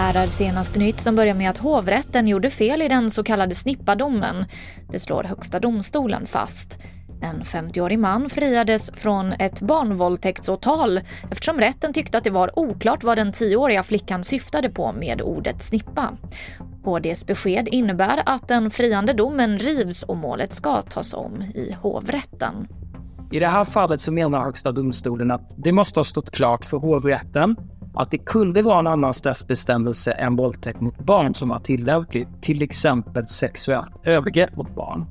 Här är senaste nytt som börjar med att hovrätten gjorde fel i den så kallade snippadomen. Det slår Högsta domstolen fast. En 50-årig man friades från ett barnvåldtäktsåtal eftersom rätten tyckte att det var oklart vad den 10-åriga flickan syftade på med ordet snippa. HDs besked innebär att den friande domen rivs och målet ska tas om i hovrätten. I det här fallet så menar Högsta domstolen att det måste ha stått klart för hovrätten att det kunde vara en annan straffbestämmelse än våldtäkt mot barn som var tillämplig, till exempel sexuellt övergrepp mot barn.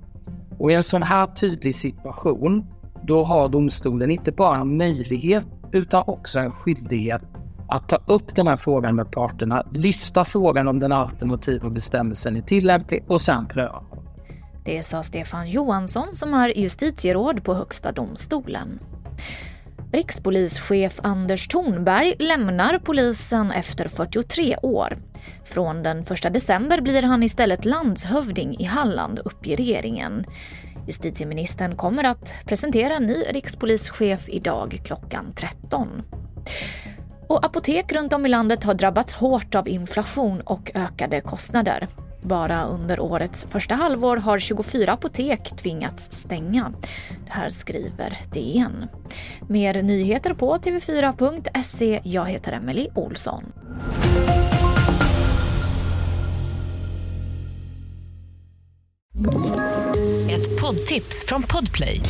Och i en sån här tydlig situation, då har domstolen inte bara en möjlighet utan också en skyldighet att ta upp den här frågan med parterna, lyfta frågan om den alternativa bestämmelsen är tillämplig och sen pröva. Det sa Stefan Johansson som är justitieråd på Högsta domstolen. Rikspolischef Anders Thornberg lämnar polisen efter 43 år. Från den 1 december blir han istället landshövding i Halland, uppger regeringen. Justitieministern kommer att presentera en ny rikspolischef idag klockan 13. Och apotek runt om i landet har drabbats hårt av inflation och ökade kostnader. Bara under årets första halvår har 24 apotek tvingats stänga. Det här skriver DN. Mer nyheter på tv4.se. Jag heter Emily Olsson. Ett poddtips från Podplay.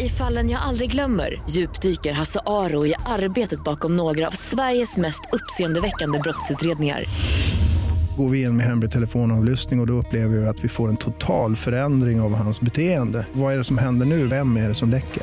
I fallen jag aldrig glömmer djupdyker Hasse Aro i arbetet bakom några av Sveriges mest uppseendeväckande brottsutredningar går vi in med hemlig telefonavlyssning och, och då upplever vi att vi får en total förändring av hans beteende. Vad är det som händer nu? Vem är det som läcker?